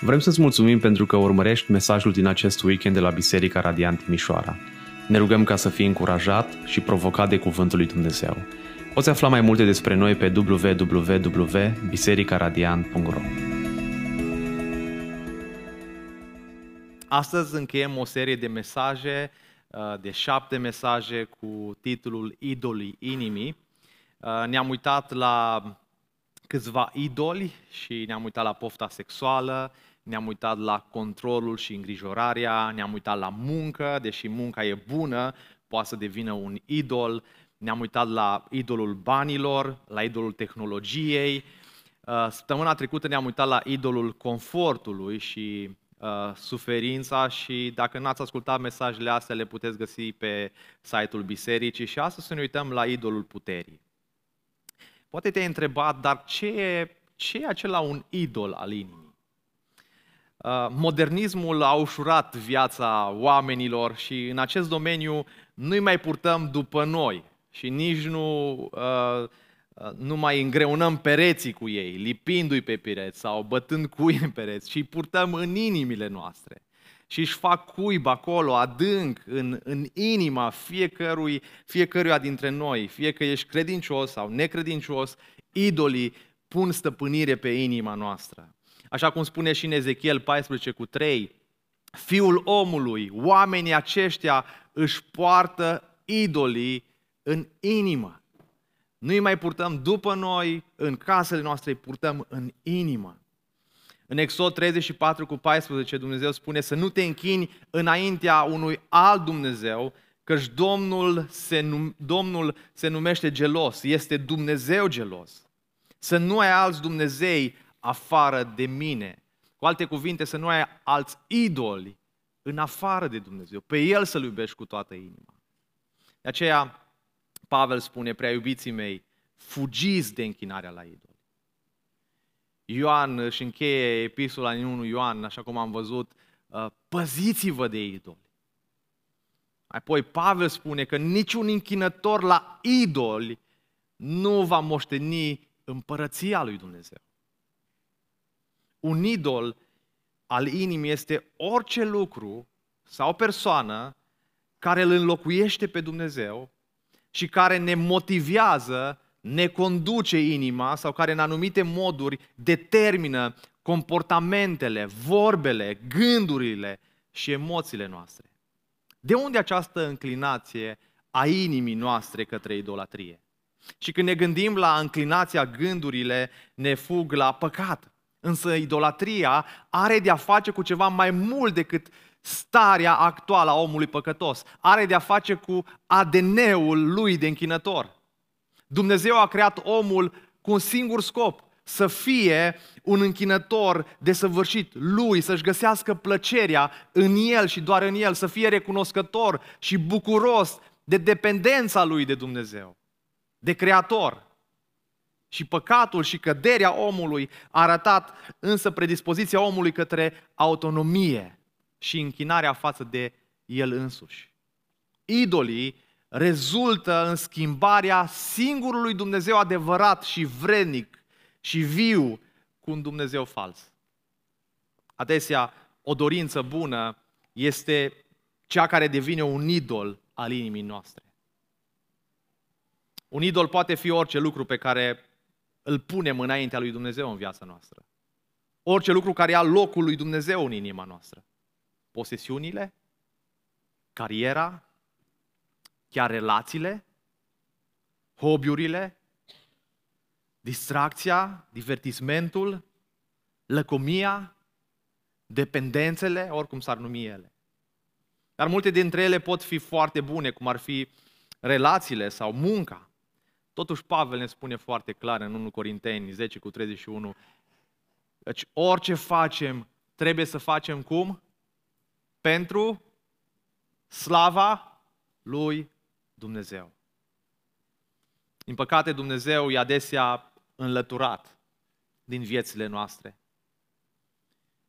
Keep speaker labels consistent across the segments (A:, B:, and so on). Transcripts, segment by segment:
A: Vrem să-ți mulțumim pentru că urmărești mesajul din acest weekend de la Biserica Radiant Timișoara. Ne rugăm ca să fii încurajat și provocat de Cuvântul lui Dumnezeu. Poți afla mai multe despre noi pe www.bisericaradiant.ro
B: Astăzi încheiem o serie de mesaje, uh, de șapte mesaje cu titlul Idolii inimii. Uh, ne-am uitat la câțiva idoli și ne-am uitat la pofta sexuală, ne-am uitat la controlul și îngrijorarea, ne-am uitat la muncă, deși munca e bună, poate să devină un idol, ne-am uitat la idolul banilor, la idolul tehnologiei. Uh, săptămâna trecută ne-am uitat la idolul confortului și uh, suferința și dacă n-ați ascultat mesajele astea, le puteți găsi pe site-ul bisericii și astăzi să ne uităm la idolul puterii. Poate te-ai întrebat, dar ce e, ce e acela un idol al inimii? Uh, modernismul a ușurat viața oamenilor și în acest domeniu nu-i mai purtăm după noi și nici nu, uh, uh, nu mai îngreunăm pereții cu ei, lipindu-i pe pereți sau bătând cui în pereți, ci îi purtăm în inimile noastre și își fac cuib acolo, adânc, în, în inima fiecărui, fiecăruia dintre noi, fie că ești credincios sau necredincios, idolii pun stăpânire pe inima noastră. Așa cum spune și în Ezechiel 14 cu 3, Fiul omului, oamenii aceștia își poartă idolii în inimă. Nu îi mai purtăm după noi, în casele noastre îi purtăm în inimă. În Exod 34 cu 14 Dumnezeu spune să nu te închini înaintea unui alt Dumnezeu, căci Domnul se, num- Domnul se numește gelos, este Dumnezeu gelos. Să nu ai alți Dumnezei afară de mine. Cu alte cuvinte, să nu ai alți idoli în afară de Dumnezeu. Pe El să-L iubești cu toată inima. De aceea, Pavel spune, prea iubiții mei, fugiți de închinarea la idol. Ioan își încheie epistola în 1 Ioan, așa cum am văzut, uh, păziți-vă de idoli. Apoi Pavel spune că niciun închinător la idoli nu va moșteni împărăția lui Dumnezeu. Un idol al inimii este orice lucru sau persoană care îl înlocuiește pe Dumnezeu și care ne motivează ne conduce inima sau care în anumite moduri determină comportamentele, vorbele, gândurile și emoțiile noastre. De unde această înclinație a inimii noastre către idolatrie? Și când ne gândim la înclinația gândurile, ne fug la păcat. Însă idolatria are de a face cu ceva mai mult decât starea actuală a omului păcătos. Are de a face cu ADN-ul lui de închinător. Dumnezeu a creat omul cu un singur scop, să fie un închinător desăvârșit lui, să-și găsească plăcerea în el și doar în el, să fie recunoscător și bucuros de dependența lui de Dumnezeu, de Creator. Și păcatul și căderea omului a arătat însă predispoziția omului către autonomie și închinarea față de el însuși. Idolii rezultă în schimbarea singurului Dumnezeu adevărat și vrednic și viu cu un Dumnezeu fals. Adesea, o dorință bună este cea care devine un idol al inimii noastre. Un idol poate fi orice lucru pe care îl punem înaintea lui Dumnezeu în viața noastră. Orice lucru care ia locul lui Dumnezeu în inima noastră. Posesiunile, cariera, chiar relațiile, hobby-urile, distracția, divertismentul, lăcomia, dependențele, oricum s-ar numi ele. Dar multe dintre ele pot fi foarte bune, cum ar fi relațiile sau munca. Totuși Pavel ne spune foarte clar în 1 Corinteni 10 cu 31, deci orice facem, trebuie să facem cum? Pentru slava lui Dumnezeu. Din păcate, Dumnezeu e adesea înlăturat din viețile noastre.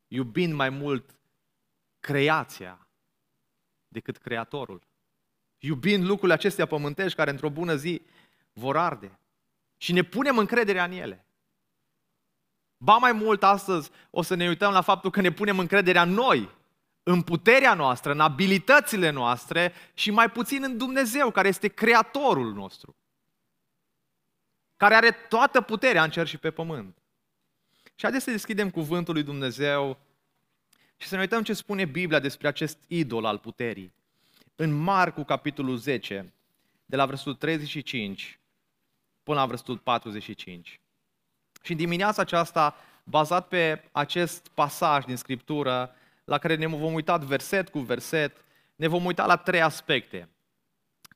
B: Iubind mai mult creația decât Creatorul. Iubind lucrurile acestea pământești care într-o bună zi vor arde. Și ne punem încrederea în ele. Ba mai mult astăzi o să ne uităm la faptul că ne punem încrederea în noi, în puterea noastră, în abilitățile noastre și mai puțin în Dumnezeu, care este creatorul nostru, care are toată puterea în cer și pe pământ. Și haideți să deschidem cuvântul lui Dumnezeu și să ne uităm ce spune Biblia despre acest idol al puterii. În Marcu, capitolul 10, de la versetul 35 până la versetul 45. Și în dimineața aceasta, bazat pe acest pasaj din Scriptură, la care ne vom uita verset cu verset, ne vom uita la trei aspecte.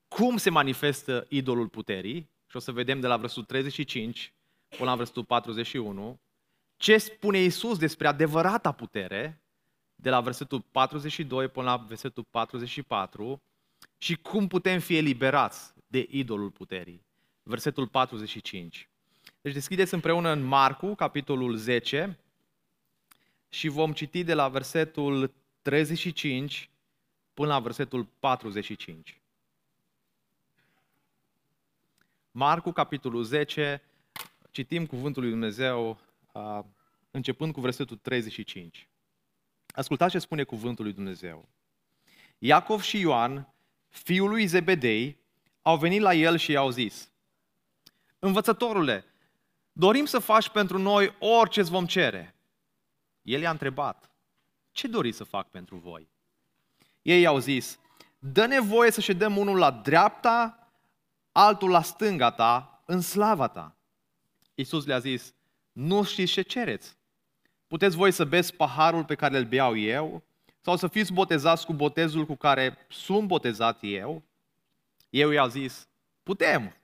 B: Cum se manifestă idolul puterii, și o să vedem de la versetul 35 până la versetul 41, ce spune Isus despre adevărata putere, de la versetul 42 până la versetul 44, și cum putem fi eliberați de idolul puterii. Versetul 45. Deci deschideți împreună în Marcu, capitolul 10, și vom citi de la versetul 35 până la versetul 45. Marcu, capitolul 10, citim cuvântul lui Dumnezeu începând cu versetul 35. Ascultați ce spune cuvântul lui Dumnezeu. Iacov și Ioan, fiul lui Zebedei, au venit la el și i-au zis, Învățătorule, dorim să faci pentru noi orice îți vom cere. El i-a întrebat, ce doriți să fac pentru voi? Ei i-au zis, dă nevoie să ședem unul la dreapta, altul la stânga ta, în slava ta. Iisus le-a zis, nu știți ce cereți. Puteți voi să beți paharul pe care îl beau eu? Sau să fiți botezați cu botezul cu care sunt botezat eu? Eu i-au zis, putem.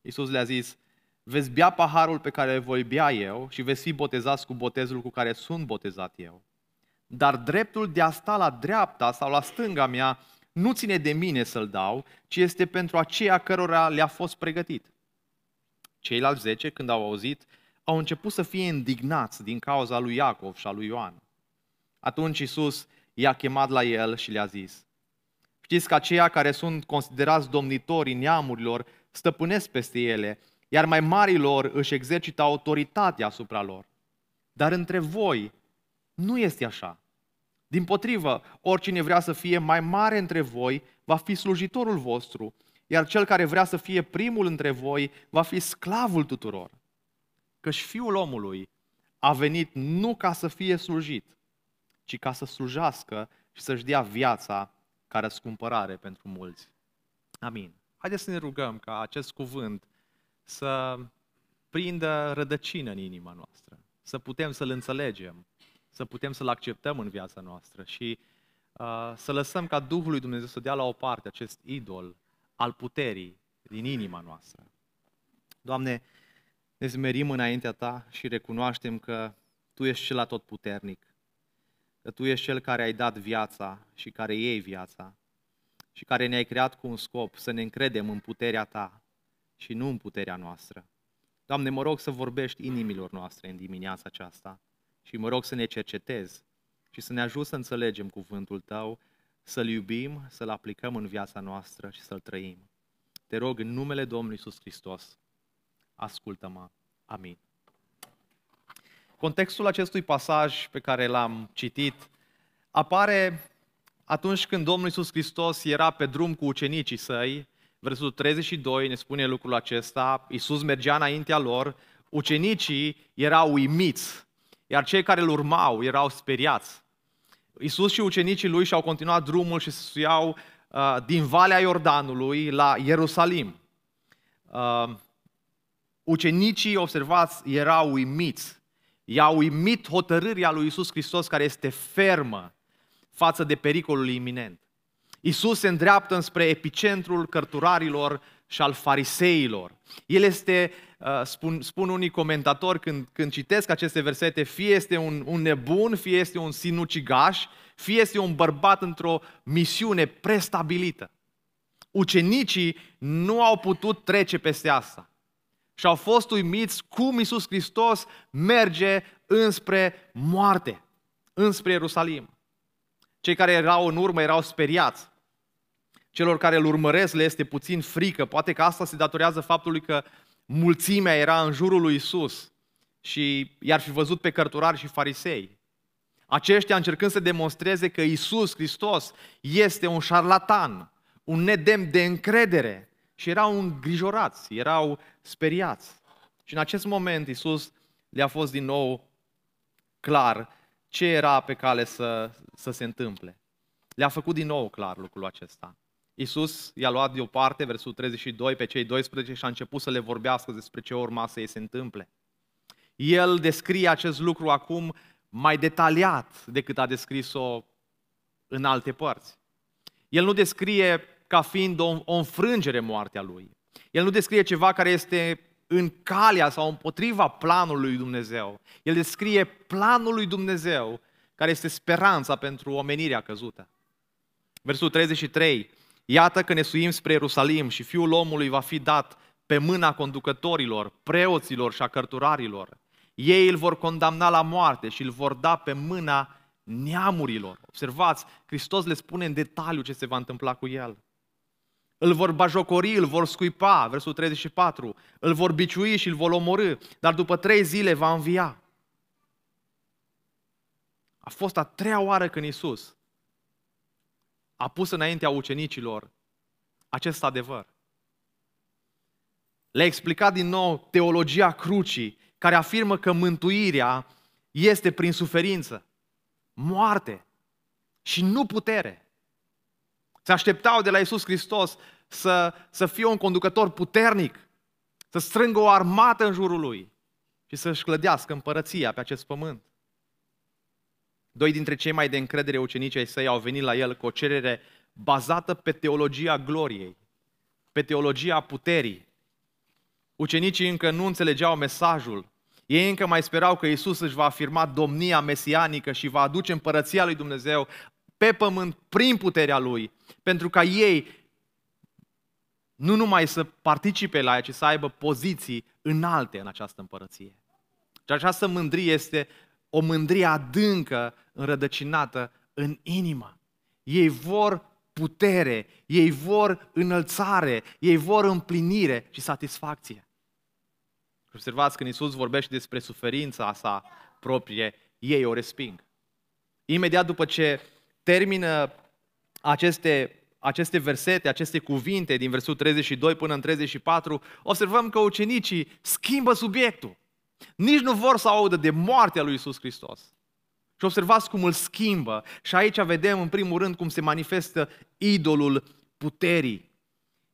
B: Iisus le-a zis, veți bea paharul pe care îl voi bea eu și veți fi botezați cu botezul cu care sunt botezat eu. Dar dreptul de a sta la dreapta sau la stânga mea nu ține de mine să-l dau, ci este pentru aceia cărora le-a fost pregătit. Ceilalți zece, când au auzit, au început să fie indignați din cauza lui Iacov și a lui Ioan. Atunci Isus i-a chemat la el și le-a zis, Știți că aceia care sunt considerați domnitorii neamurilor stăpânesc peste ele, iar mai marilor își exercită autoritatea asupra lor. Dar între voi nu este așa. Din potrivă, oricine vrea să fie mai mare între voi va fi slujitorul vostru, iar cel care vrea să fie primul între voi va fi sclavul tuturor. Căci fiul omului a venit nu ca să fie slujit, ci ca să slujească și să-și dea viața ca răscumpărare pentru mulți. Amin. Haideți să ne rugăm ca acest cuvânt să prindă rădăcină în inima noastră, să putem să-l înțelegem, să putem să-l acceptăm în viața noastră și uh, să lăsăm ca Duhul lui Dumnezeu să dea la o parte acest idol al puterii din inima noastră. Doamne, ne zmerim înaintea Ta și recunoaștem că Tu ești cel atotputernic, că Tu ești Cel care ai dat viața și care iei viața și care ne-ai creat cu un scop, să ne încredem în puterea Ta și nu în puterea noastră. Doamne, mă rog să vorbești inimilor noastre în dimineața aceasta și mă rog să ne cercetezi și să ne ajut să înțelegem cuvântul Tău, să-L iubim, să-L aplicăm în viața noastră și să-L trăim. Te rog în numele Domnului Iisus Hristos, ascultă-mă. Amin. Contextul acestui pasaj pe care l-am citit apare atunci când Domnul Iisus Hristos era pe drum cu ucenicii săi, versetul 32 ne spune lucrul acesta, Iisus mergea înaintea lor, ucenicii erau uimiți, iar cei care îl urmau erau speriați. Iisus și ucenicii lui și-au continuat drumul și se suiau uh, din Valea Iordanului la Ierusalim. Uh, ucenicii, observați, erau uimiți. I-a uimit hotărârea lui Iisus Hristos care este fermă față de pericolul iminent. Iisus se îndreaptă înspre epicentrul cărturarilor și al fariseilor. El este, uh, spun, spun unii comentatori când, când citesc aceste versete, fie este un, un nebun, fie este un sinucigaș, fie este un bărbat într-o misiune prestabilită. Ucenicii nu au putut trece peste asta și au fost uimiți cum Iisus Hristos merge înspre moarte, înspre Ierusalim. Cei care erau în urmă erau speriați. Celor care îl urmăresc le este puțin frică. Poate că asta se datorează faptului că mulțimea era în jurul lui Isus și i-ar fi văzut pe cărturari și farisei. Aceștia încercând să demonstreze că Isus Hristos este un șarlatan, un nedemn de încredere și erau îngrijorați, erau speriați. Și în acest moment Isus le-a fost din nou clar ce era pe cale să, să se întâmple. Le-a făcut din nou clar lucrul acesta. Iisus i-a luat deoparte, versul 32, pe cei 12 și a început să le vorbească despre ce urma să îi se întâmple. El descrie acest lucru acum mai detaliat decât a descris-o în alte părți. El nu descrie ca fiind o, o înfrângere moartea lui. El nu descrie ceva care este în calea sau împotriva planului lui Dumnezeu. El descrie planul lui Dumnezeu, care este speranța pentru omenirea căzută. Versul 33. Iată că ne suim spre Ierusalim și Fiul omului va fi dat pe mâna conducătorilor, preoților și a cărturarilor. Ei îl vor condamna la moarte și îl vor da pe mâna neamurilor. Observați, Hristos le spune în detaliu ce se va întâmpla cu el. Îl vor bajocori, îl vor scuipa, versul 34, îl vor biciui și îl vor omorâ, dar după trei zile va învia. A fost a treia oară când Isus a pus înaintea ucenicilor acest adevăr. Le-a explicat din nou teologia crucii, care afirmă că mântuirea este prin suferință, moarte și nu putere. Se așteptau de la Isus Hristos să, să fie un conducător puternic, să strângă o armată în jurul lui și să-și clădească împărăția pe acest pământ. Doi dintre cei mai de încredere ucenici ai săi au venit la el cu o cerere bazată pe teologia gloriei, pe teologia puterii. Ucenicii încă nu înțelegeau mesajul. Ei încă mai sperau că Isus își va afirma domnia mesianică și va aduce împărăția lui Dumnezeu pe pământ prin puterea lui, pentru ca ei nu numai să participe la ea, ci să aibă poziții înalte în această împărăție. Și această mândrie este o mândrie adâncă, înrădăcinată în inimă. Ei vor putere, ei vor înălțare, ei vor împlinire și satisfacție. Observați când Iisus vorbește despre suferința sa proprie, ei o resping. Imediat după ce termină aceste, aceste versete, aceste cuvinte din versul 32 până în 34, observăm că ucenicii schimbă subiectul. Nici nu vor să audă de moartea lui Isus Hristos. Și observați cum îl schimbă. Și aici vedem în primul rând cum se manifestă idolul puterii.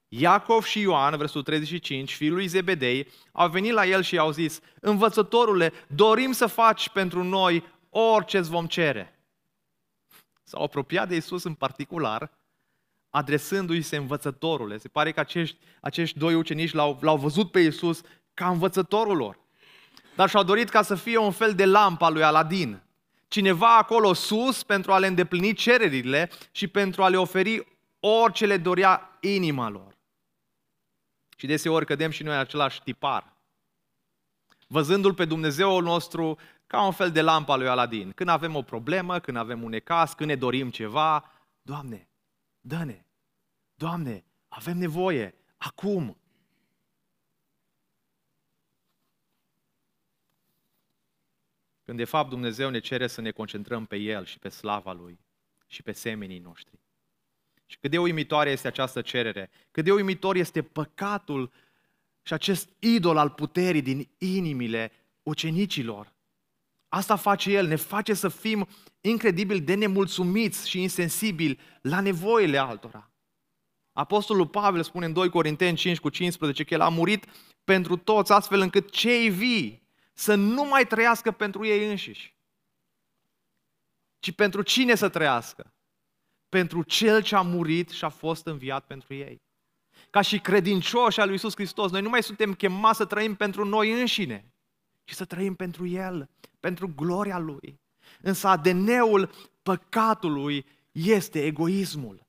B: Iacov și Ioan, versul 35, fiul lui Zebedei, au venit la el și au zis, învățătorule, dorim să faci pentru noi orice îți vom cere. S-au apropiat de Isus în particular, adresându-i se învățătorule. Se pare că acești, acești doi ucenici l-au, l-au văzut pe Isus ca învățătorul lor. Dar și-au dorit ca să fie un fel de lampa lui Aladin. Cineva acolo sus pentru a le îndeplini cererile și pentru a le oferi orice le dorea inima lor. Și deseori cădem și noi în același tipar. Văzându-L pe Dumnezeul nostru ca un fel de lampa lui Aladin. Când avem o problemă, când avem un ecas, când ne dorim ceva, Doamne, dă-ne! Doamne, avem nevoie, acum! Când de fapt Dumnezeu ne cere să ne concentrăm pe El și pe slava Lui și pe semenii noștri. Și cât de uimitoare este această cerere, cât de uimitor este păcatul și acest idol al puterii din inimile ucenicilor. Asta face El, ne face să fim incredibil de nemulțumiți și insensibili la nevoile altora. Apostolul Pavel spune în 2 Corinteni 5 cu 15 că El a murit pentru toți astfel încât cei vii să nu mai trăiască pentru ei înșiși, ci pentru cine să trăiască? Pentru Cel ce a murit și a fost înviat pentru ei. Ca și credincioși al lui Iisus Hristos, noi nu mai suntem chemați să trăim pentru noi înșine, ci să trăim pentru El, pentru gloria Lui. Însă ADN-ul păcatului este egoismul.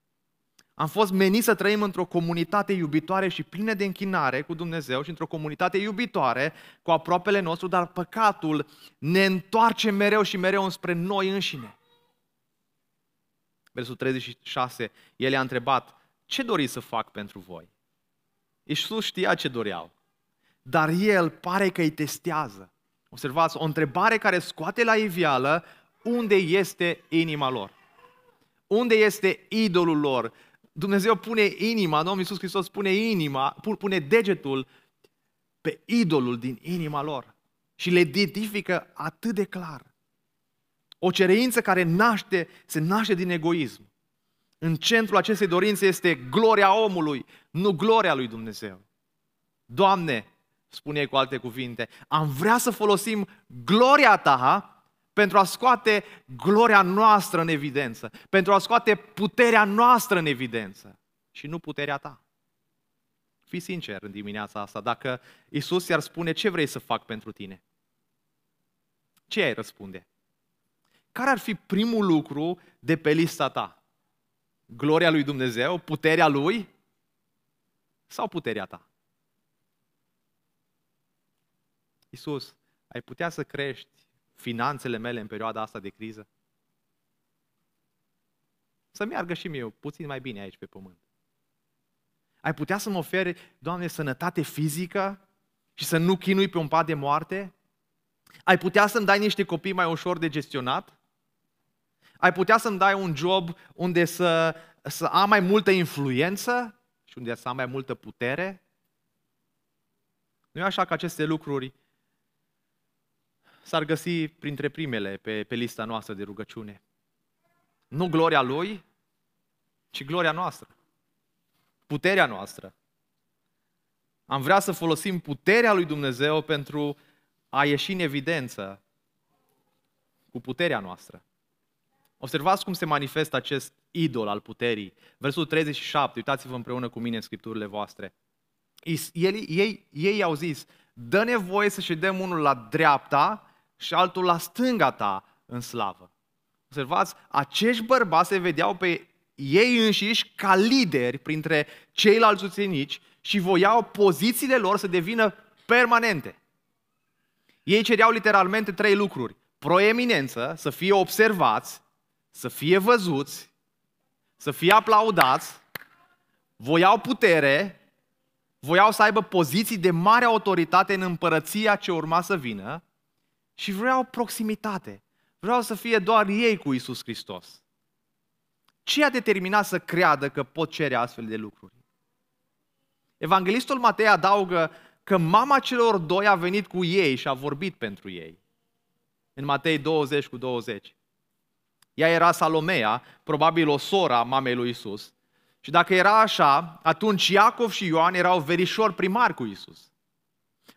B: Am fost meniți să trăim într-o comunitate iubitoare și plină de închinare cu Dumnezeu și într-o comunitate iubitoare cu aproapele nostru, dar păcatul ne întoarce mereu și mereu înspre noi înșine. Versul 36, el i-a întrebat, ce doriți să fac pentru voi? Iisus știa ce doreau, dar el pare că îi testează. Observați, o întrebare care scoate la iveală unde este inima lor. Unde este idolul lor? Dumnezeu pune inima, Domnul Iisus Hristos pune inima, pune degetul pe idolul din inima lor și le identifică atât de clar. O cereință care naște, se naște din egoism. În centrul acestei dorințe este gloria omului, nu gloria lui Dumnezeu. Doamne, spune cu alte cuvinte, am vrea să folosim gloria Ta pentru a scoate gloria noastră în evidență, pentru a scoate puterea noastră în evidență și nu puterea Ta. Fii sincer în dimineața asta, dacă Isus i-ar spune ce vrei să fac pentru tine, ce ai răspunde? Care ar fi primul lucru de pe lista ta? Gloria lui Dumnezeu, puterea lui sau puterea ta? Isus, ai putea să crești finanțele mele în perioada asta de criză? Să meargă și mie puțin mai bine aici pe pământ. Ai putea să-mi oferi, Doamne, sănătate fizică și să nu chinui pe un pat de moarte? Ai putea să-mi dai niște copii mai ușor de gestionat? Ai putea să-mi dai un job unde să, să am mai multă influență și unde să am mai multă putere? Nu e așa că aceste lucruri s-ar găsi printre primele pe, pe lista noastră de rugăciune. Nu gloria Lui, ci gloria noastră. Puterea noastră. Am vrea să folosim puterea lui Dumnezeu pentru a ieși în evidență cu puterea noastră. Observați cum se manifestă acest idol al puterii. Versul 37, uitați-vă împreună cu mine în scripturile voastre. Ei, ei, ei au zis, dă nevoie să ședem unul la dreapta și altul la stânga ta în slavă. Observați, acești bărbați se vedeau pe ei înșiși ca lideri printre ceilalți ucenici și voiau pozițiile lor să devină permanente. Ei cereau literalmente trei lucruri. Proeminență, să fie observați, să fie văzuți, să fie aplaudați, voiau putere, voiau să aibă poziții de mare autoritate în împărăția ce urma să vină și vreau proximitate. Vreau să fie doar ei cu Isus Hristos. Ce a determinat să creadă că pot cere astfel de lucruri? Evanghelistul Matei adaugă că mama celor doi a venit cu ei și a vorbit pentru ei. În Matei 20 cu 20. Ea era Salomea, probabil o sora mamei lui Isus. Și dacă era așa, atunci Iacov și Ioan erau verișori primari cu Isus.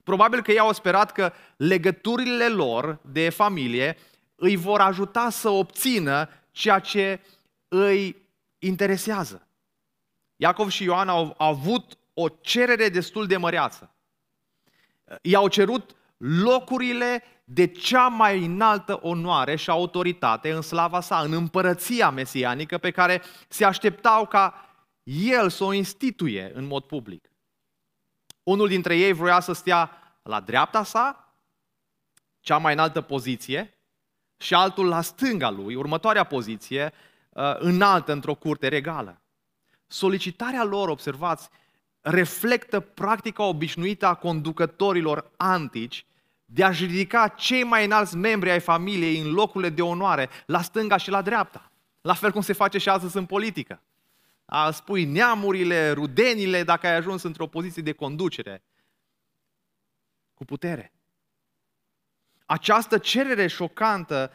B: Probabil că ei au sperat că legăturile lor de familie îi vor ajuta să obțină ceea ce îi interesează. Iacov și Ioan au avut o cerere destul de măreață. I-au cerut locurile de cea mai înaltă onoare și autoritate în slava sa, în împărăția mesianică pe care se așteptau ca el să o instituie în mod public. Unul dintre ei vroia să stea la dreapta sa, cea mai înaltă poziție, și altul la stânga lui, următoarea poziție, uh, înaltă într-o curte regală. Solicitarea lor, observați, reflectă practica obișnuită a conducătorilor antici de a-și ridica cei mai înalți membri ai familiei în locurile de onoare, la stânga și la dreapta. La fel cum se face și astăzi în politică. A spui neamurile, rudenile, dacă ai ajuns într-o poziție de conducere, cu putere. Această cerere șocantă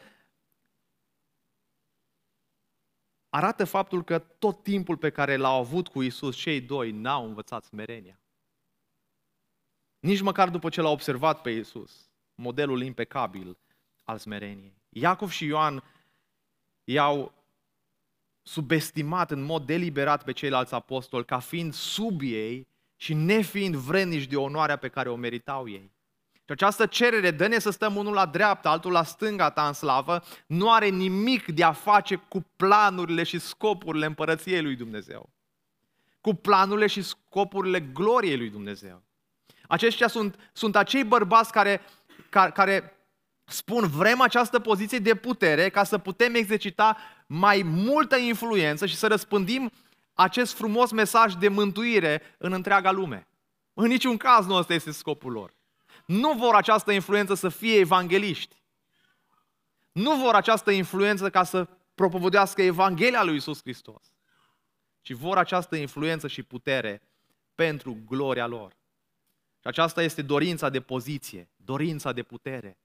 B: arată faptul că tot timpul pe care l-au avut cu Isus cei doi n-au învățat smerenia. Nici măcar după ce l-au observat pe Isus, modelul impecabil al smereniei. Iacov și Ioan i-au subestimat în mod deliberat pe ceilalți apostoli ca fiind sub ei și nefiind vrednici de onoarea pe care o meritau ei. Și această cerere, dă-ne să stăm unul la dreapta, altul la stânga ta în slavă, nu are nimic de a face cu planurile și scopurile împărăției lui Dumnezeu. Cu planurile și scopurile gloriei lui Dumnezeu. Aceștia sunt, sunt acei bărbați care, care, care spun vrem această poziție de putere ca să putem exercita mai multă influență și să răspândim acest frumos mesaj de mântuire în întreaga lume. În niciun caz nu ăsta este scopul lor. nu vor această influență să fie evangeliști. Nu vor această influență ca să propovădească Evanghelia lui Isus Hristos, ci vor această influență și putere pentru gloria lor. Și aceasta este dorința de poziție, dorința de putere,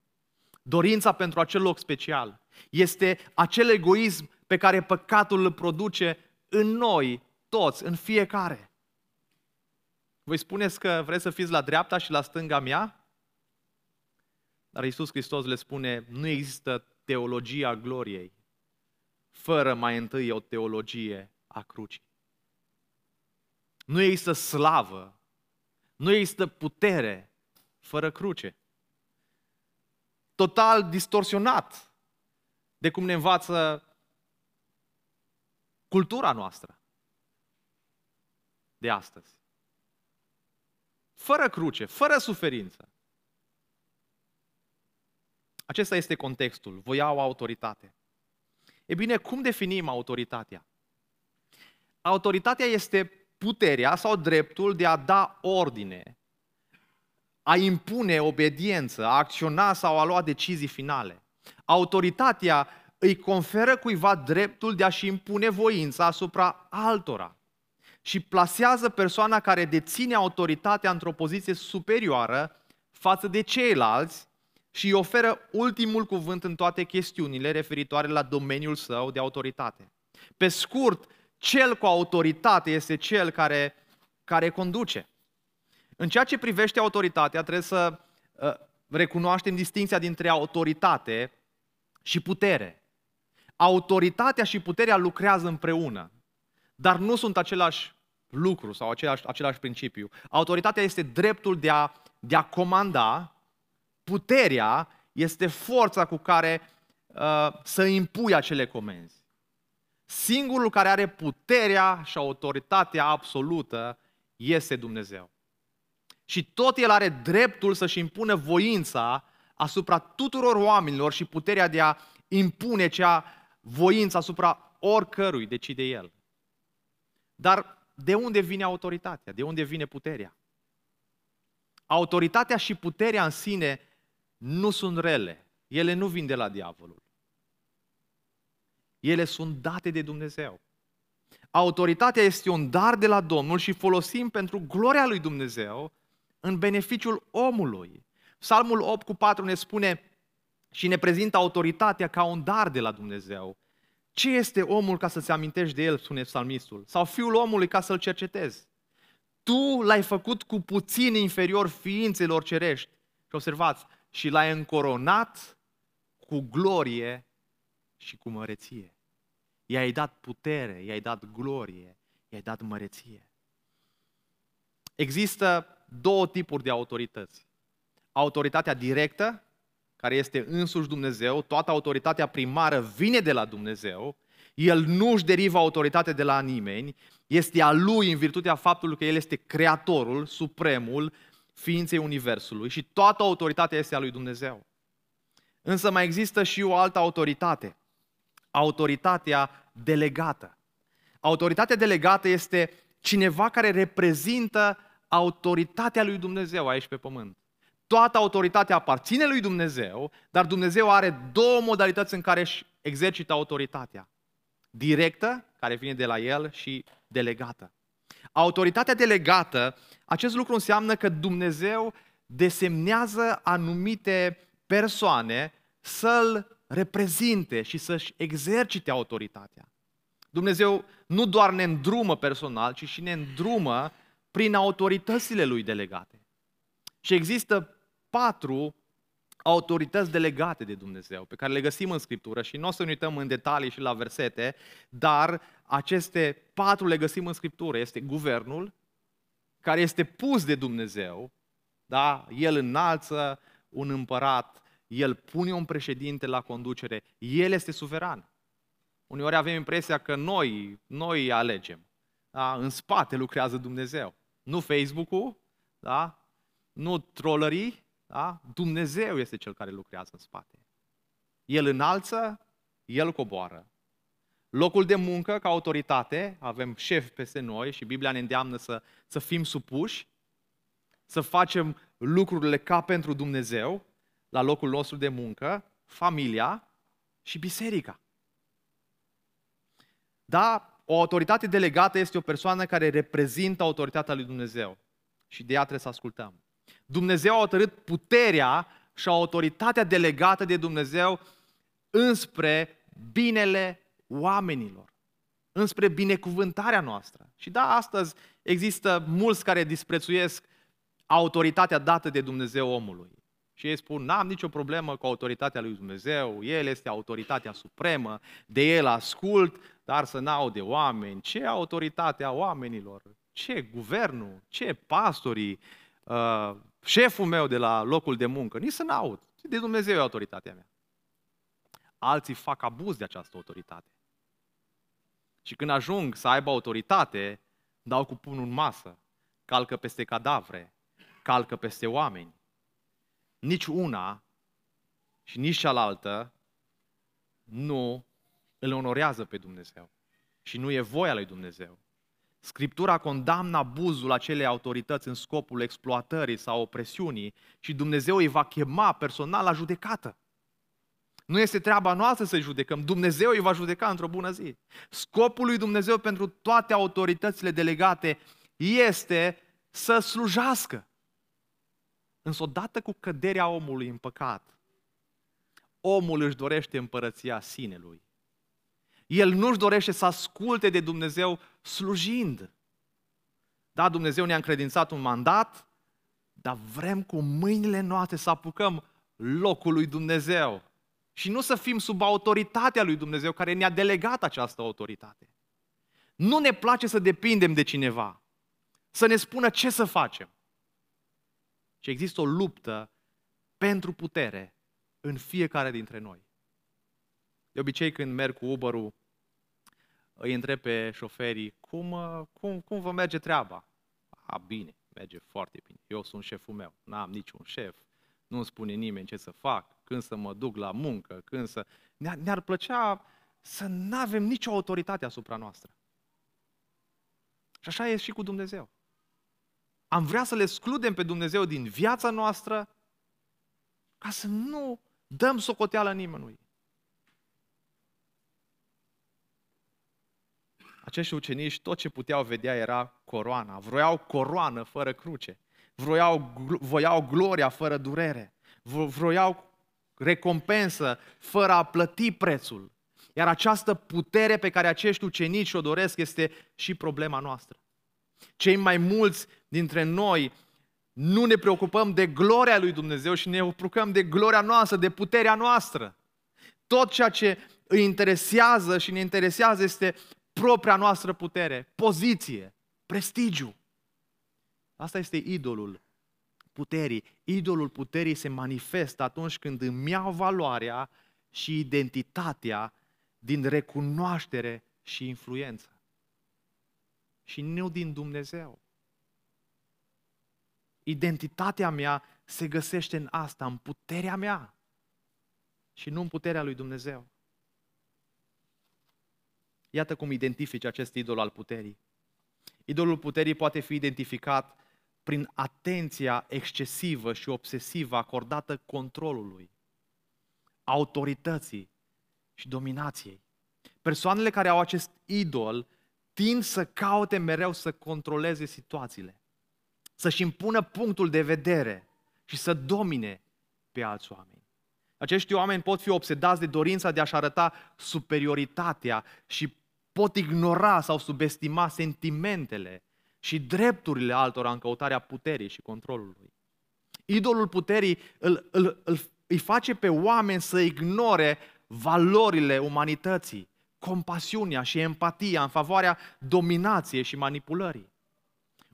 B: dorința pentru acel loc special. Este acel egoism pe care păcatul îl produce în noi, toți, în fiecare. Voi spuneți că vreți să fiți la dreapta și la stânga mea? Dar Iisus Hristos le spune, nu există teologia gloriei, fără mai întâi o teologie a crucii. Nu există slavă, nu există putere fără cruce. Total distorsionat de cum ne învață cultura noastră de astăzi. Fără cruce, fără suferință. Acesta este contextul. Voi au autoritate. E bine, cum definim autoritatea? Autoritatea este puterea sau dreptul de a da ordine, a impune obediență, a acționa sau a lua decizii finale. Autoritatea îi conferă cuiva dreptul de a-și impune voința asupra altora și plasează persoana care deține autoritatea într-o poziție superioară față de ceilalți și îi oferă ultimul cuvânt în toate chestiunile referitoare la domeniul său de autoritate. Pe scurt, cel cu autoritate este cel care, care conduce. În ceea ce privește autoritatea, trebuie să uh, recunoaștem distinția dintre autoritate și putere. Autoritatea și puterea lucrează împreună, dar nu sunt același lucru sau același, același principiu. Autoritatea este dreptul de a, de a comanda, puterea este forța cu care uh, să impui acele comenzi. Singurul care are puterea și autoritatea absolută este Dumnezeu. Și tot El are dreptul să-și impună voința asupra tuturor oamenilor și puterea de a impune cea voință asupra oricărui, decide El. Dar de unde vine autoritatea? De unde vine puterea? Autoritatea și puterea în sine nu sunt rele. Ele nu vin de la diavolul. Ele sunt date de Dumnezeu. Autoritatea este un dar de la Domnul și folosim pentru gloria lui Dumnezeu în beneficiul omului. Psalmul 8 cu 4 ne spune și ne prezintă autoritatea ca un dar de la Dumnezeu. Ce este omul ca să-ți amintești de el, spune psalmistul? Sau fiul omului ca să-l cercetezi? Tu l-ai făcut cu puțin inferior ființelor cerești. Și observați, și l-ai încoronat cu glorie și cu măreție. I-ai dat putere, i-ai dat glorie, i-ai dat măreție. Există două tipuri de autorități. Autoritatea directă, care este însuși Dumnezeu, toată autoritatea primară vine de la Dumnezeu, el nu își derivă autoritatea de la nimeni, este a lui în virtutea faptului că el este creatorul, supremul ființei Universului și toată autoritatea este a lui Dumnezeu. Însă mai există și o altă autoritate, autoritatea delegată. Autoritatea delegată este cineva care reprezintă autoritatea lui Dumnezeu aici pe pământ. Toată autoritatea aparține lui Dumnezeu, dar Dumnezeu are două modalități în care își exercită autoritatea. Directă, care vine de la El, și delegată. Autoritatea delegată, acest lucru înseamnă că Dumnezeu desemnează anumite persoane să-L reprezinte și să-și exercite autoritatea. Dumnezeu nu doar ne îndrumă personal, ci și ne îndrumă prin autoritățile Lui delegate. Și există patru autorități delegate de Dumnezeu, pe care le găsim în Scriptură și nu o să ne uităm în detalii și la versete, dar aceste patru le găsim în Scriptură. Este guvernul, care este pus de Dumnezeu, da? El înalță un împărat, el pune un președinte la conducere, el este suveran. Uneori avem impresia că noi, noi alegem. Da? În spate lucrează Dumnezeu. Nu Facebook-ul, da? nu trollerii, da? Dumnezeu este cel care lucrează în spate. El înalță, El coboară. Locul de muncă, ca autoritate, avem șef peste noi și Biblia ne îndeamnă să, să fim supuși, să facem lucrurile ca pentru Dumnezeu, la locul nostru de muncă, familia și biserica. Da, o autoritate delegată este o persoană care reprezintă autoritatea lui Dumnezeu și de ea trebuie să ascultăm. Dumnezeu a hotărât puterea și autoritatea delegată de Dumnezeu înspre binele oamenilor, înspre binecuvântarea noastră. Și da, astăzi există mulți care disprețuiesc autoritatea dată de Dumnezeu omului. Și ei spun, n-am nicio problemă cu autoritatea lui Dumnezeu, El este autoritatea supremă, de El ascult, dar să n-au de oameni. Ce autoritatea oamenilor? Ce guvernul? Ce pastorii? Uh, șeful meu de la locul de muncă? Nici să n-aud. De Dumnezeu e autoritatea mea. Alții fac abuz de această autoritate. Și când ajung să aibă autoritate, dau cu punul în masă, calcă peste cadavre, calcă peste oameni. Nici una și nici cealaltă nu îl onorează pe Dumnezeu. Și nu e voia lui Dumnezeu. Scriptura condamnă abuzul acelei autorități în scopul exploatării sau opresiunii și Dumnezeu îi va chema personal la judecată. Nu este treaba noastră să judecăm, Dumnezeu îi va judeca într-o bună zi. Scopul lui Dumnezeu pentru toate autoritățile delegate este să slujească. Însă odată cu căderea omului în păcat, omul își dorește împărăția sinelui. El nu-și dorește să asculte de Dumnezeu slujind. Da, Dumnezeu ne-a încredințat un mandat, dar vrem cu mâinile noastre să apucăm locul lui Dumnezeu. Și nu să fim sub autoritatea lui Dumnezeu care ne-a delegat această autoritate. Nu ne place să depindem de cineva, să ne spună ce să facem. Și există o luptă pentru putere în fiecare dintre noi. De obicei, când merg cu Uber-ul, îi întreb pe șoferii, cum, cum, cum vă merge treaba? A, bine, merge foarte bine. Eu sunt șeful meu, n-am niciun șef, nu spune nimeni ce să fac, când să mă duc la muncă, când să... Ne-ar, ne plăcea să nu avem nicio autoritate asupra noastră. Și așa e și cu Dumnezeu. Am vrea să le excludem pe Dumnezeu din viața noastră ca să nu dăm socoteală nimănui. Acești ucenici, tot ce puteau vedea era coroana. Vroiau coroană fără cruce. Vroiau, voiau gloria fără durere. Vroiau recompensă fără a plăti prețul. Iar această putere pe care acești ucenici o doresc este și problema noastră. Cei mai mulți dintre noi nu ne preocupăm de gloria lui Dumnezeu și ne preocupăm de gloria noastră, de puterea noastră. Tot ceea ce îi interesează și ne interesează este propria noastră putere, poziție, prestigiu. Asta este idolul puterii. Idolul puterii se manifestă atunci când îmi iau valoarea și identitatea din recunoaștere și influență. Și nu din Dumnezeu. Identitatea mea se găsește în asta, în puterea mea și nu în puterea lui Dumnezeu. Iată cum identifici acest idol al puterii. Idolul puterii poate fi identificat prin atenția excesivă și obsesivă acordată controlului, autorității și dominației. Persoanele care au acest idol tind să caute mereu să controleze situațiile, să-și impună punctul de vedere și să domine pe alți oameni. Acești oameni pot fi obsedați de dorința de a-și arăta superioritatea și pot ignora sau subestima sentimentele și drepturile altora în căutarea puterii și controlului. Idolul puterii îl, îl, îl, îi face pe oameni să ignore valorile umanității, compasiunea și empatia în favoarea dominației și manipulării.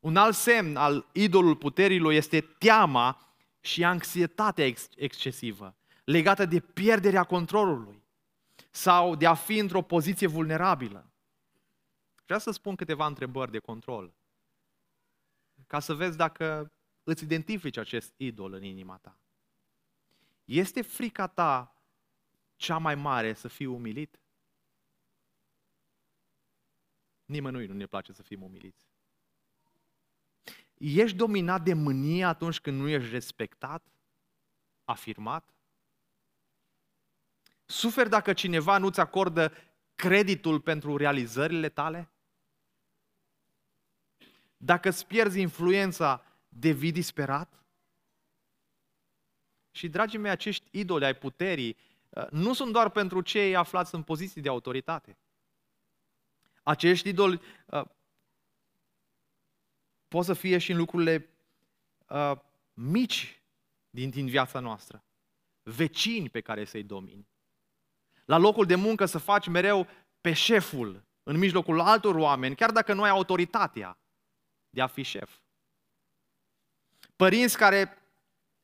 B: Un alt semn al idolul puterii este teama și anxietatea ex- excesivă, legată de pierderea controlului sau de a fi într-o poziție vulnerabilă. Vreau să spun câteva întrebări de control ca să vezi dacă îți identifici acest idol în inima ta. Este frica ta cea mai mare să fii umilit? Nimănui nu ne place să fim umiliți. ești dominat de mânie atunci când nu ești respectat, afirmat? Suferi dacă cineva nu-ți acordă creditul pentru realizările tale? Dacă îți pierzi influența, devii disperat? Și, dragii mei, acești idoli ai puterii uh, nu sunt doar pentru cei aflați în poziții de autoritate. Acești idoli uh, pot să fie și în lucrurile uh, mici din, din viața noastră. Vecini pe care să-i domini. La locul de muncă să faci mereu pe șeful în mijlocul altor oameni, chiar dacă nu ai autoritatea de a fi șef. Părinți care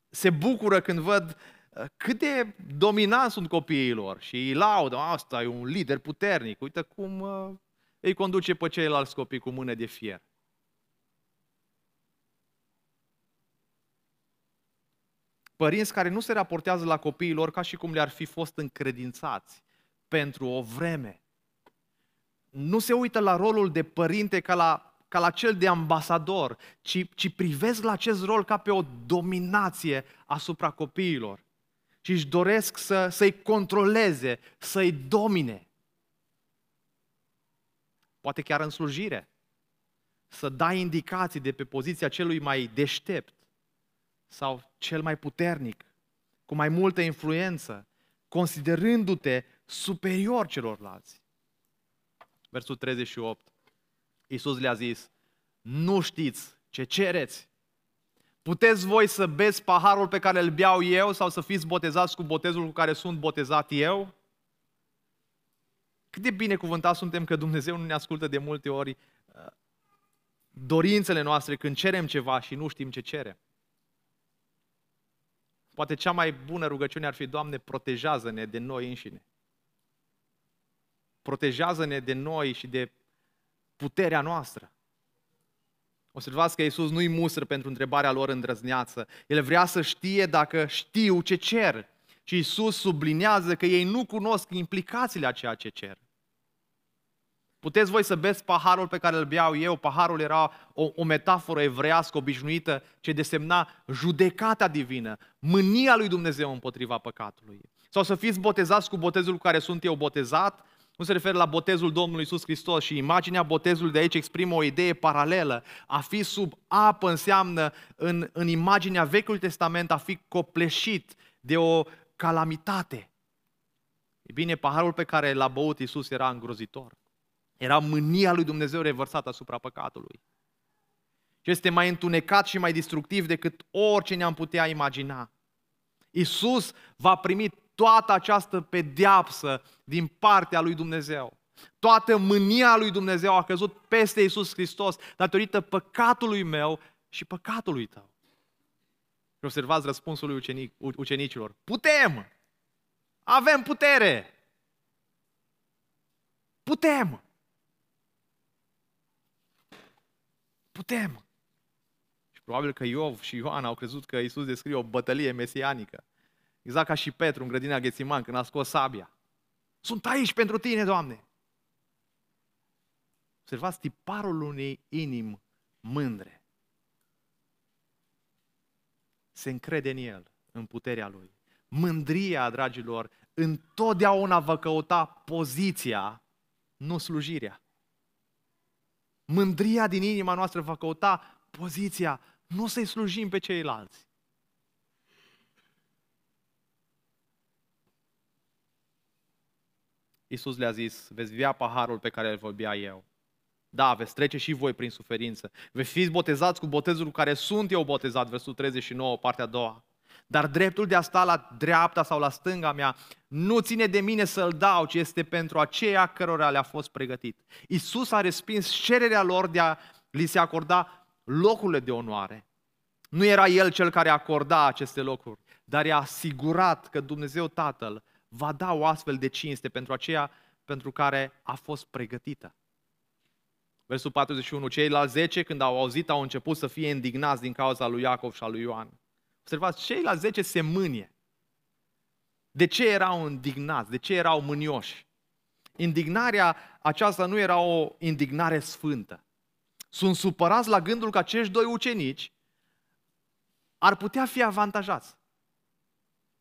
B: se bucură când văd uh, cât de dominanți sunt copiii lor și îi laudă, asta e un lider puternic, uite cum uh, îi conduce pe ceilalți copii cu mână de fier. Părinți care nu se raportează la copiii lor ca și cum le-ar fi fost încredințați pentru o vreme. Nu se uită la rolul de părinte ca la, ca la cel de ambasador, ci, ci privesc la acest rol ca pe o dominație asupra copiilor. Și își doresc să, să-i controleze, să-i domine. Poate chiar în slujire. Să dai indicații de pe poziția celui mai deștept sau cel mai puternic, cu mai multă influență, considerându-te superior celorlalți. Versul 38. Iisus le-a zis, nu știți ce cereți. Puteți voi să beți paharul pe care îl beau eu sau să fiți botezați cu botezul cu care sunt botezat eu? Cât de binecuvântați suntem că Dumnezeu nu ne ascultă de multe ori uh, dorințele noastre când cerem ceva și nu știm ce cerem. Poate cea mai bună rugăciune ar fi, Doamne, protejează-ne de noi înșine. Protejează-ne de noi și de puterea noastră. Observați că Iisus nu-i mustră pentru întrebarea lor îndrăzneață. El vrea să știe dacă știu ce cer. Și Iisus sublinează că ei nu cunosc implicațiile a ceea ce cer. Puteți voi să beți paharul pe care îl beau eu. Paharul era o, o metaforă evreiască obișnuită ce desemna judecata divină, mânia lui Dumnezeu împotriva păcatului. Sau să fiți botezați cu botezul cu care sunt eu botezat, nu se referă la botezul Domnului Isus Hristos și imaginea botezului de aici exprimă o idee paralelă. A fi sub apă înseamnă, în, în imaginea Vechiului Testament, a fi copleșit de o calamitate. E bine, paharul pe care l-a băut Isus era îngrozitor. Era mânia lui Dumnezeu revărsată asupra păcatului. Și este mai întunecat și mai destructiv decât orice ne-am putea imagina. Isus va primi toată această pedeapsă din partea lui Dumnezeu. Toată mânia lui Dumnezeu a căzut peste Isus Hristos datorită păcatului meu și păcatului tău. Și observați răspunsul lui ucenic, ucenicilor. Putem! Avem putere! Putem! Putem! Și probabil că Iov și Ioan au crezut că Isus descrie o bătălie mesianică. Exact ca și Petru în grădina Ghețiman când a scos sabia. Sunt aici pentru tine, Doamne! Observați tiparul unei inimi mândre. Se încrede în el, în puterea lui. Mândria, dragilor, întotdeauna va căuta poziția, nu slujirea. Mândria din inima noastră va căuta poziția, nu să-i slujim pe ceilalți. Iisus le-a zis, veți bea paharul pe care îl voi bea eu. Da, veți trece și voi prin suferință. Veți fi botezați cu botezul cu care sunt eu botezat, versul 39, partea a doua. Dar dreptul de a sta la dreapta sau la stânga mea nu ține de mine să-l dau, ci este pentru aceea cărora le-a fost pregătit. Isus a respins cererea lor de a li se acorda locurile de onoare. Nu era El cel care acorda aceste locuri, dar i-a asigurat că Dumnezeu Tatăl va da o astfel de cinste pentru aceea pentru care a fost pregătită. Versul 41. Ceilalți 10, când au auzit, au început să fie indignați din cauza lui Iacov și a lui Ioan. Observați, ceilalți 10 se mânie. De ce erau indignați? De ce erau mânioși? Indignarea aceasta nu era o indignare sfântă. sunt supărați la gândul că acești doi ucenici ar putea fi avantajați.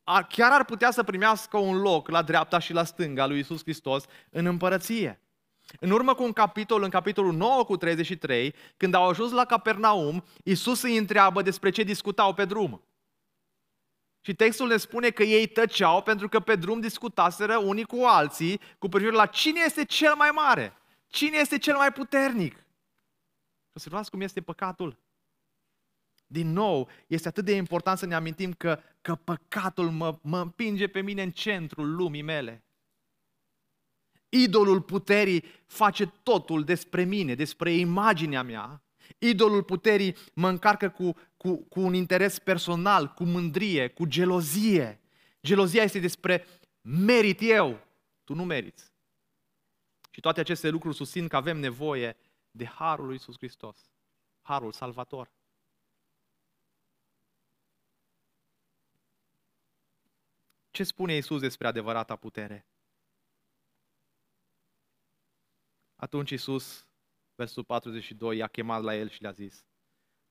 B: Ar, chiar ar putea să primească un loc la dreapta și la stânga lui Isus Hristos în împărăție. În urmă cu un capitol, în capitolul 9 cu 33, când au ajuns la Capernaum, Isus îi întreabă despre ce discutau pe drum. Și textul ne spune că ei tăceau pentru că pe drum discutaseră unii cu alții cu privire la cine este cel mai mare, cine este cel mai puternic. Observați cum este păcatul. Din nou, este atât de important să ne amintim că, că păcatul mă, mă împinge pe mine în centrul lumii mele. Idolul puterii face totul despre mine, despre imaginea mea. Idolul puterii mă încarcă cu, cu, cu un interes personal, cu mândrie, cu gelozie. Gelozia este despre merit eu, tu nu meriți. Și toate aceste lucruri susțin că avem nevoie de Harul lui Iisus Hristos, Harul Salvator. Ce spune Iisus despre adevărata putere? Atunci Iisus, versul 42, i-a chemat la el și le-a zis,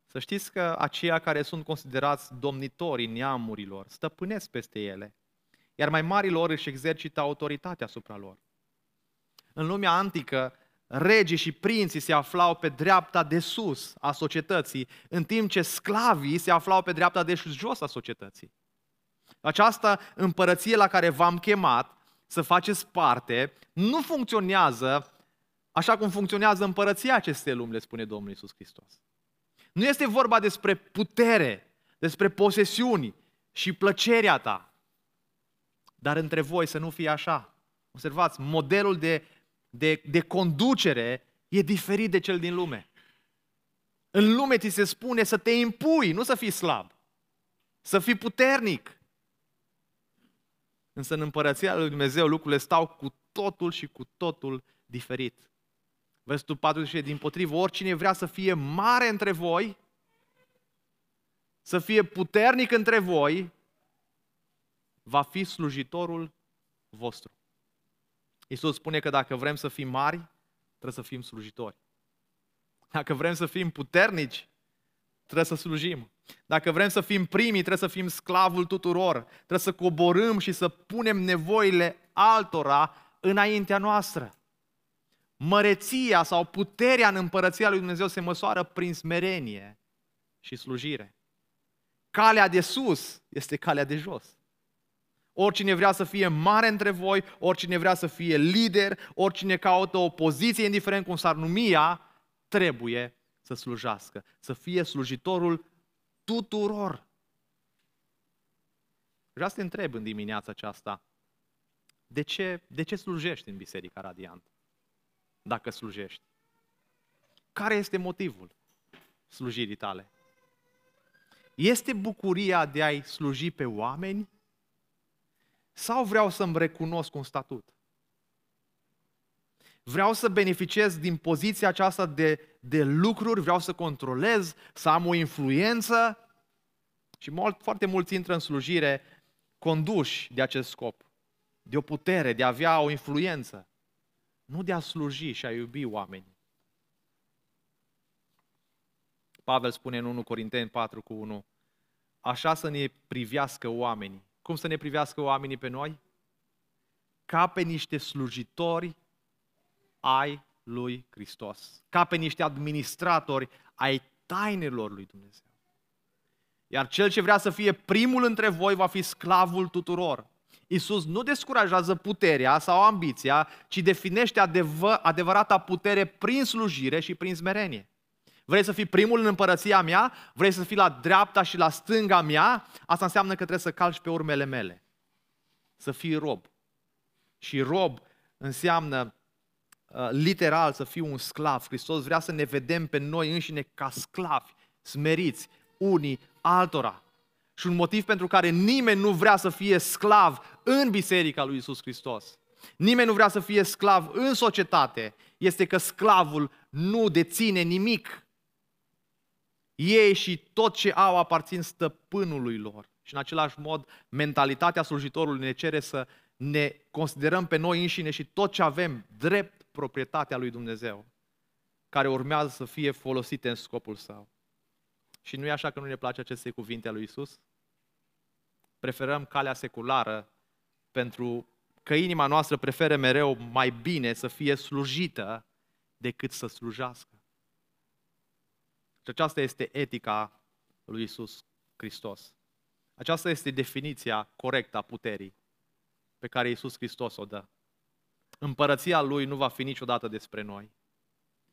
B: să știți că aceia care sunt considerați domnitorii neamurilor stăpânesc peste ele, iar mai marilor își exercită autoritatea asupra lor. În lumea antică, regii și prinții se aflau pe dreapta de sus a societății, în timp ce sclavii se aflau pe dreapta de jos a societății. Această împărăție la care v-am chemat să faceți parte nu funcționează așa cum funcționează împărăția acestei lumi, le spune Domnul Isus Hristos. Nu este vorba despre putere, despre posesiuni și plăcerea ta. Dar între voi să nu fie așa. Observați, modelul de, de, de conducere e diferit de cel din lume. În lume ți se spune să te impui, nu să fii slab. Să fii puternic. Însă în împărăția lui Dumnezeu lucrurile stau cu totul și cu totul diferit. Versetul 40, din potrivă, oricine vrea să fie mare între voi, să fie puternic între voi, va fi slujitorul vostru. Iisus spune că dacă vrem să fim mari, trebuie să fim slujitori. Dacă vrem să fim puternici, trebuie să slujim. Dacă vrem să fim primii, trebuie să fim sclavul tuturor. Trebuie să coborâm și să punem nevoile altora înaintea noastră. Măreția sau puterea în împărăția lui Dumnezeu se măsoară prin smerenie și slujire. Calea de sus este calea de jos. Oricine vrea să fie mare între voi, oricine vrea să fie lider, oricine caută o poziție, indiferent cum s-ar numi ea, trebuie să slujească, să fie slujitorul tuturor. Vreau să te întreb în dimineața aceasta, de ce, de ce slujești în Biserica Radiant? Dacă slujești. Care este motivul slujirii tale? Este bucuria de a-i sluji pe oameni? Sau vreau să-mi recunosc un statut? Vreau să beneficiez din poziția aceasta de, de lucruri, vreau să controlez, să am o influență. Și mult, foarte mulți intră în slujire conduși de acest scop, de o putere, de a avea o influență, nu de a sluji și a iubi oamenii. Pavel spune în 1 Corinteni 4 cu 1, așa să ne privească oamenii. Cum să ne privească oamenii pe noi? Ca pe niște slujitori ai lui Hristos, ca pe niște administratori ai tainelor lui Dumnezeu. Iar cel ce vrea să fie primul între voi va fi sclavul tuturor. Isus nu descurajează puterea sau ambiția, ci definește adevă, adevărata putere prin slujire și prin smerenie. Vrei să fii primul în împărăția mea? Vrei să fii la dreapta și la stânga mea? Asta înseamnă că trebuie să calci pe urmele mele. Să fii rob. Și rob înseamnă uh, literal să fii un sclav. Hristos vrea să ne vedem pe noi înșine ca sclavi, smeriți, unii altora. Și un motiv pentru care nimeni nu vrea să fie sclav în Biserica lui Isus Hristos. Nimeni nu vrea să fie sclav în societate. Este că sclavul nu deține nimic. Ei și tot ce au aparțin stăpânului lor. Și în același mod, mentalitatea slujitorului ne cere să ne considerăm pe noi înșine și tot ce avem drept proprietatea lui Dumnezeu. care urmează să fie folosite în scopul său. Și nu e așa că nu ne place aceste cuvinte ale lui Isus? Preferăm calea seculară pentru că inima noastră preferă mereu mai bine să fie slujită decât să slujească. Și aceasta este etica lui Isus Hristos. Aceasta este definiția corectă a puterii pe care Isus Hristos o dă. Împărăția Lui nu va fi niciodată despre noi,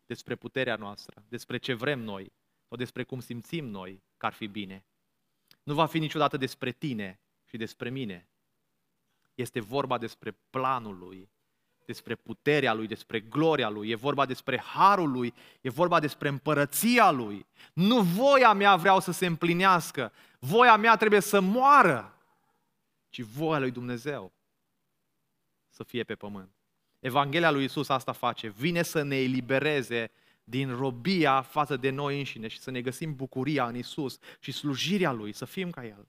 B: despre puterea noastră, despre ce vrem noi sau despre cum simțim noi că ar fi bine. Nu va fi niciodată despre tine și despre mine. Este vorba despre planul Lui, despre puterea Lui, despre gloria Lui, e vorba despre harul Lui, e vorba despre împărăția Lui. Nu voia mea vreau să se împlinească, voia mea trebuie să moară, ci voia lui Dumnezeu să fie pe pământ. Evanghelia lui Isus asta face, vine să ne elibereze din robia față de noi înșine și să ne găsim bucuria în Isus și slujirea Lui, să fim ca El.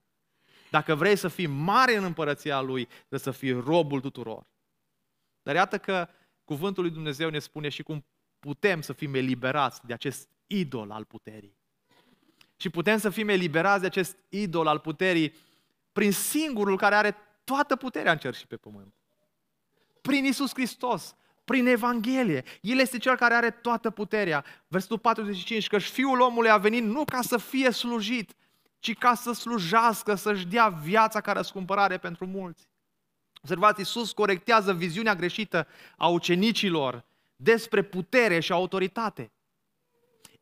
B: Dacă vrei să fii mare în împărăția Lui, trebuie să fii robul tuturor. Dar iată că cuvântul lui Dumnezeu ne spune și cum putem să fim eliberați de acest idol al puterii. Și putem să fim eliberați de acest idol al puterii prin singurul care are toată puterea în cer și pe pământ. Prin Isus Hristos, prin Evanghelie. El este cel care are toată puterea. Versetul 45, că Fiul omului a venit nu ca să fie slujit, ci ca să slujească, să-și dea viața ca răscumpărare pentru mulți. Observați, Iisus corectează viziunea greșită a ucenicilor despre putere și autoritate.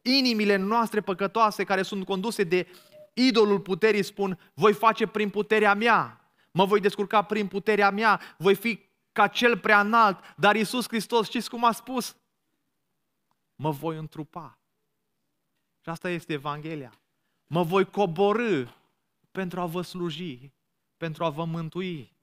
B: Inimile noastre păcătoase care sunt conduse de idolul puterii spun, voi face prin puterea mea, mă voi descurca prin puterea mea, voi fi ca cel prea înalt, dar Iisus Hristos, știți cum a spus? Mă voi întrupa. Și asta este Evanghelia. Mă voi coborâ pentru a vă sluji, pentru a vă mântui.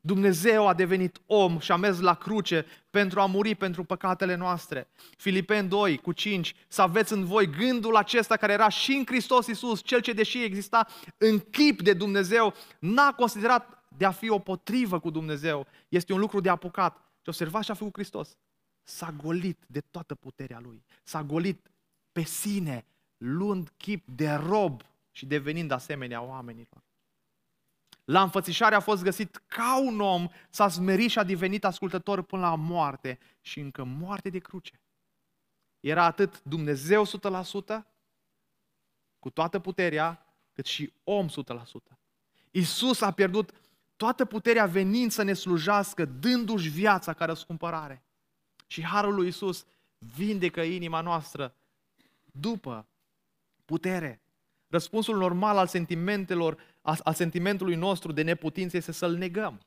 B: Dumnezeu a devenit om și a mers la cruce pentru a muri pentru păcatele noastre. Filipeni 2 cu 5, să aveți în voi gândul acesta care era și în Hristos Iisus, cel ce deși exista în chip de Dumnezeu, n-a considerat de a fi o potrivă cu Dumnezeu. Este un lucru de apucat. Și observați ce a făcut Hristos. S-a golit de toată puterea Lui. S-a golit pe sine, luând chip de rob și devenind asemenea oamenilor. La înfățișare a fost găsit ca un om, s-a smerit și a devenit ascultător până la moarte și încă moarte de cruce. Era atât Dumnezeu 100%, cu toată puterea, cât și om 100%. Isus a pierdut toată puterea venind să ne slujească, dându-și viața ca răscumpărare. Și Harul lui Isus vindecă inima noastră după putere. Răspunsul normal al sentimentelor, al sentimentului nostru de neputință este să-l negăm.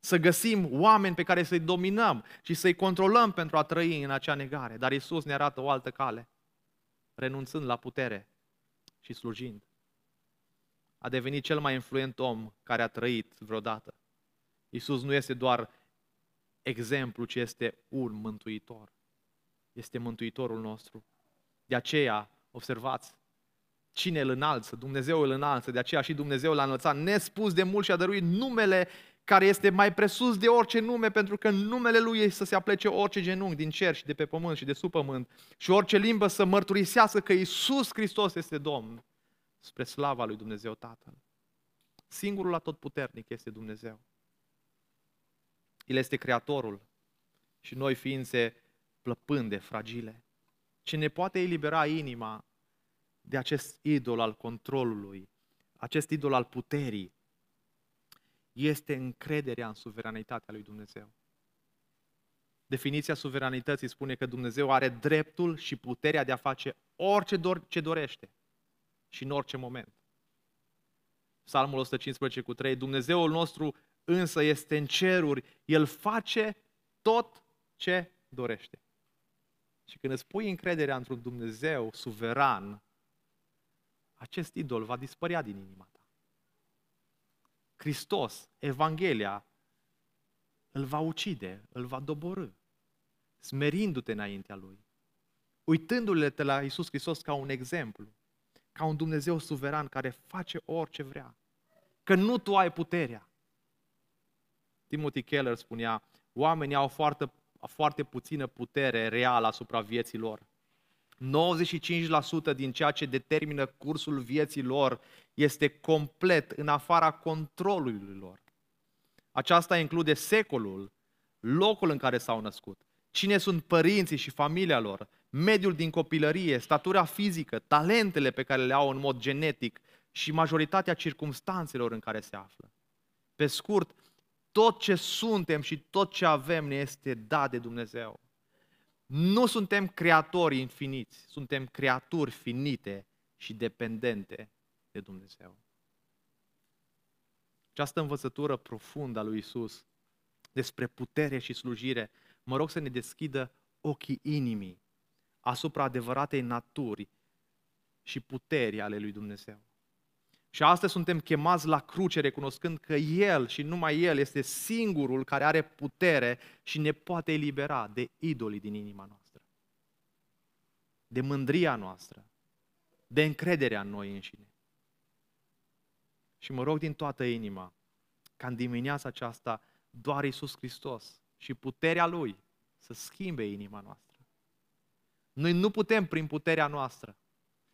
B: Să găsim oameni pe care să-i dominăm și să-i controlăm pentru a trăi în acea negare. Dar Isus ne arată o altă cale, renunțând la putere și slujind. A devenit cel mai influent om care a trăit vreodată. Isus nu este doar exemplu, ci este un mântuitor. Este mântuitorul nostru. De aceea, observați, Cine îl înalță? Dumnezeu îl înalță, de aceea și Dumnezeu l-a înălțat nespus de mult și a dăruit numele care este mai presus de orice nume, pentru că în numele Lui este să se aplece orice genunchi din cer și de pe pământ și de sub pământ și orice limbă să mărturisească că Isus Hristos este Domn spre slava lui Dumnezeu Tatăl. Singurul atotputernic este Dumnezeu. El este Creatorul și noi ființe plăpânde, fragile. Ce ne poate elibera inima de acest idol al controlului, acest idol al puterii, este încrederea în suveranitatea lui Dumnezeu. Definiția suveranității spune că Dumnezeu are dreptul și puterea de a face orice ce dorește și în orice moment. Psalmul 115 cu 3, Dumnezeul nostru însă este în ceruri, El face tot ce dorește. Și când îți pui încrederea într-un Dumnezeu suveran, acest idol va dispărea din inima ta. Hristos, Evanghelia, îl va ucide, îl va doborâ, smerindu-te înaintea Lui, uitându-le la Iisus Hristos ca un exemplu, ca un Dumnezeu suveran care face orice vrea, că nu tu ai puterea. Timothy Keller spunea, oamenii au foarte, foarte puțină putere reală asupra vieții lor. 95% din ceea ce determină cursul vieții lor este complet în afara controlului lor. Aceasta include secolul, locul în care s-au născut, cine sunt părinții și familia lor, mediul din copilărie, statura fizică, talentele pe care le au în mod genetic și majoritatea circumstanțelor în care se află. Pe scurt, tot ce suntem și tot ce avem ne este dat de Dumnezeu. Nu suntem creatori infiniți, suntem creaturi finite și dependente de Dumnezeu. Această învățătură profundă a lui Isus despre putere și slujire, mă rog să ne deschidă ochii inimii asupra adevăratei naturi și puterii ale lui Dumnezeu. Și astăzi suntem chemați la cruce recunoscând că El și numai El este singurul care are putere și ne poate elibera de idolii din inima noastră. De mândria noastră, de încrederea în noi înșine. Și mă rog din toată inima ca în dimineața aceasta doar Isus Hristos și puterea Lui să schimbe inima noastră. Noi nu putem prin puterea noastră.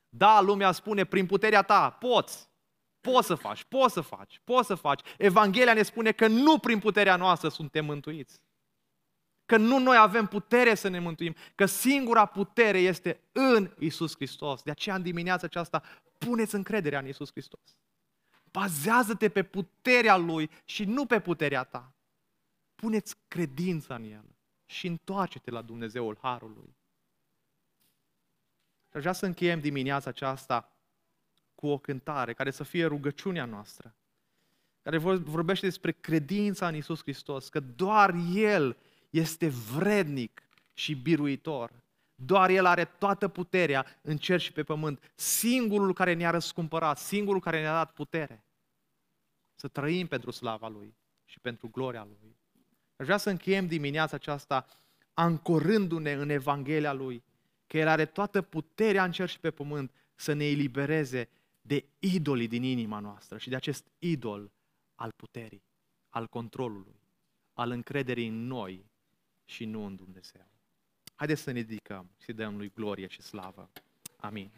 B: Da, lumea spune, prin puterea ta, poți. Poți să faci, poți să faci, poți să faci. Evanghelia ne spune că nu prin puterea noastră suntem mântuiți. Că nu noi avem putere să ne mântuim, că singura putere este în Isus Hristos. De aceea în dimineața aceasta puneți încrederea în Isus Hristos. Bazează-te pe puterea Lui și nu pe puterea ta. Puneți credința în El și întoarce-te la Dumnezeul Harului. Și aș vrea să încheiem dimineața aceasta cu o cântare care să fie rugăciunea noastră, care vorbește despre credința în Isus Hristos, că doar El este vrednic și biruitor. Doar El are toată puterea în cer și pe pământ. Singurul care ne-a răscumpărat, singurul care ne-a dat putere. Să trăim pentru slava Lui și pentru gloria Lui. Aș vrea să încheiem dimineața aceasta ancorându-ne în Evanghelia Lui, că El are toată puterea în cer și pe pământ să ne elibereze de idolii din inima noastră și de acest idol al puterii, al controlului, al încrederii în noi și nu în Dumnezeu. Haideți să ne ridicăm și să dăm lui glorie și slavă. Amin.